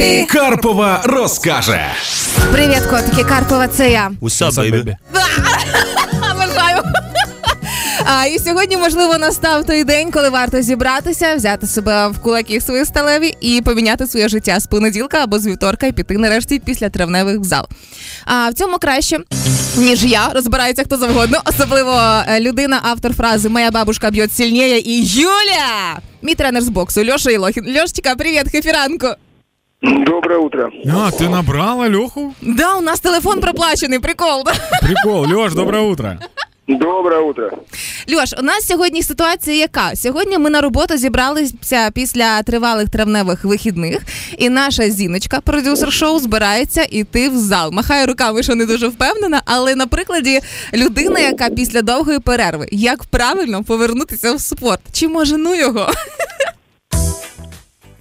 Епі. Карпова розкаже. Привіт, котики, Карпова, це я. Up, baby? А, і сьогодні, можливо, настав той день, коли варто зібратися, взяти себе в кулаки свої сталеві і поміняти своє життя з понеділка або з вівторка і піти нарешті після травневих в зал. А в цьому краще, ніж я, розбирається хто завгодно, особливо е, людина, автор фрази Моя бабушка б'є сильніє і Юля! Мій тренер з боксу Льоша Ілохін. Льошечка, привіт, хефіранку. Доброе утро. А, ты набрала Леху? Да, у нас телефон проплачений, прикол. Да? Прикол. Леш, доброе утро. Доброе утро. Льош, у нас сьогодні ситуація яка? Сьогодні ми на роботу зібралися після тривалих травневих вихідних, і наша зіночка, продюсер шоу, збирається іти в зал. Махає руками, що не дуже впевнена, але на прикладі людина, яка після довгої перерви, як правильно повернутися в спорт? Чи може ну його?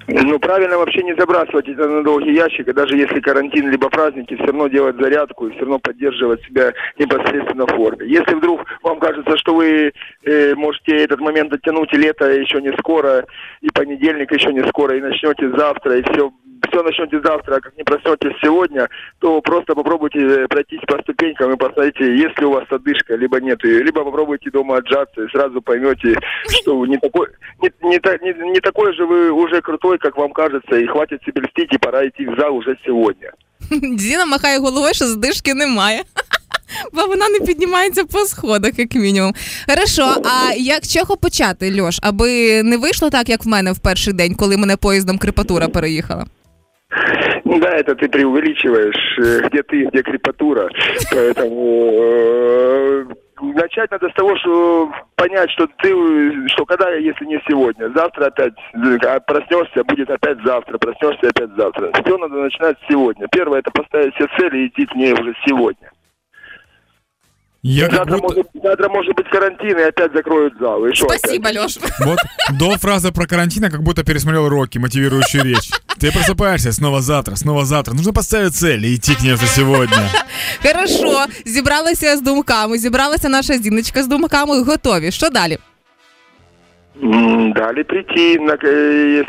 Ну, правильно вообще не забрасывать это на долгий ящик, и даже если карантин либо праздники, все равно делать зарядку и все равно поддерживать себя непосредственно в форме. Если вдруг вам кажется, что вы э, можете этот момент оттянуть, и лето еще не скоро, и понедельник еще не скоро, и начнете завтра, и все все начнете завтра, а как не проснетесь сегодня, то просто попробуйте э, пройтись по ступенькам и посмотрите, есть ли у вас одышка, либо нет ее. Либо попробуйте дома отжаться и сразу поймете, что вы не такой, не, не, та- не, не такой же вы уже крутой, как вам кажется, и хватит себе льстить, и пора идти в зал уже сегодня. Зіна махає головою, що здишки немає. Бо вона не піднімається по сходах, як мінімум. Хорошо, а як з чого почати, Льош, аби не вийшло так, як в мене в перший день, коли мене поїздом крепатура переїхала? Да, это ты преувеличиваешь, э, где ты, где крепатура. Поэтому э, начать надо с того, что понять, что ты, что когда, если не сегодня, завтра опять э, проснешься, будет опять завтра, проснешься опять завтра. Все надо начинать сегодня. Первое это поставить себе цели и идти к ней уже сегодня. Я как Завтра, будто... может, завтра может быть карантин и опять закроют зал. И что Спасибо, опять? Льош. Вот до фразы про карантин я как будто пересмотрел Рокки, мотивирующую речь. Ты просыпаешься снова завтра, снова завтра. Нужно поставить цель и идти к ней уже сегодня. Хорошо, зібралися з думками, зібралася наша зіночка з думками, готові. Що далі? М, Дали прийти, на, э,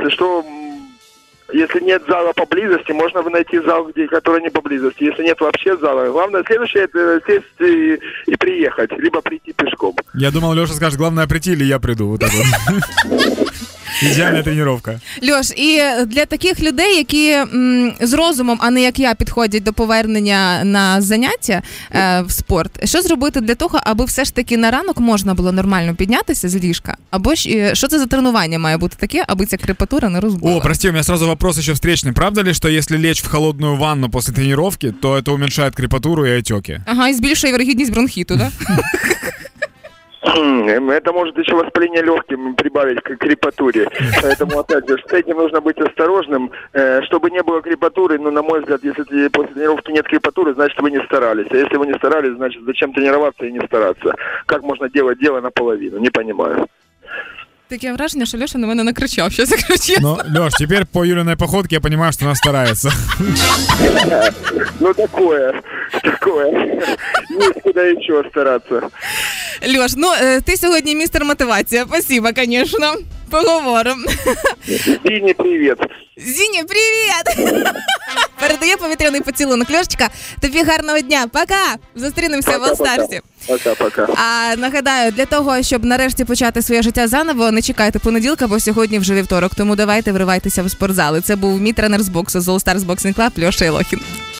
Если нет зала поблизости, можно бы найти зал, где, который не поблизости. Если нет вообще зала, главное следующее это сесть и, и приехать, либо прийти пешком. Я думал, Леша скажет, главное прийти или я приду. Вот так вот. Идеальная тренировка. Льош, і для таких людей, які м, з розумом, а не як я, підходять до повернення на заняття е, в спорт, що зробити для того, аби все ж таки на ранок можна було нормально піднятися з ліжка? Або ж е, що це за тренування має бути таке, аби ця крепатура не розбила? О, прости, у меня сразу вопрос еще встречный. Правда ли, что если лечь в холодную ванну после тренировки, то это уменьшает крепатуру и отеки? Ага, і збільшує вірогідність бронхіту, да? М, Это может еще воспаление легким прибавить к крепатуре. Поэтому, опять же, с этим нужно быть осторожным. Э, Чтобы не было крепатуры, ну, на мой взгляд, если после тренировки нет крепатуры, значит, вы не старались. А если вы не старались, значит, зачем тренироваться и не стараться? Как можно делать дело наполовину? Не понимаю. Таке враження, що Льоша на мене накричав, що закричив. Но, Леш, теперь по Юлиной походке я понимаю, что она старается. Ну, такое, такое. Есть куда еще стараться. Льош, ну е, ти сьогодні містер мотивація. Спасибо, звісно. Поговоримо. Дине привет. Зіня, привіт! Передає повітряний поцілунок. Льошечка, тобі гарного дня. Пока! Зустрінемося в Олстарсі. Пока-пока. А нагадаю, для того, щоб нарешті почати своє життя заново, не чекайте понеділка, бо сьогодні вже вівторок. Тому давайте вривайтеся в спортзали. Це був мій тренер з боксу з All Stars Boxing Club Льоша Ілохін.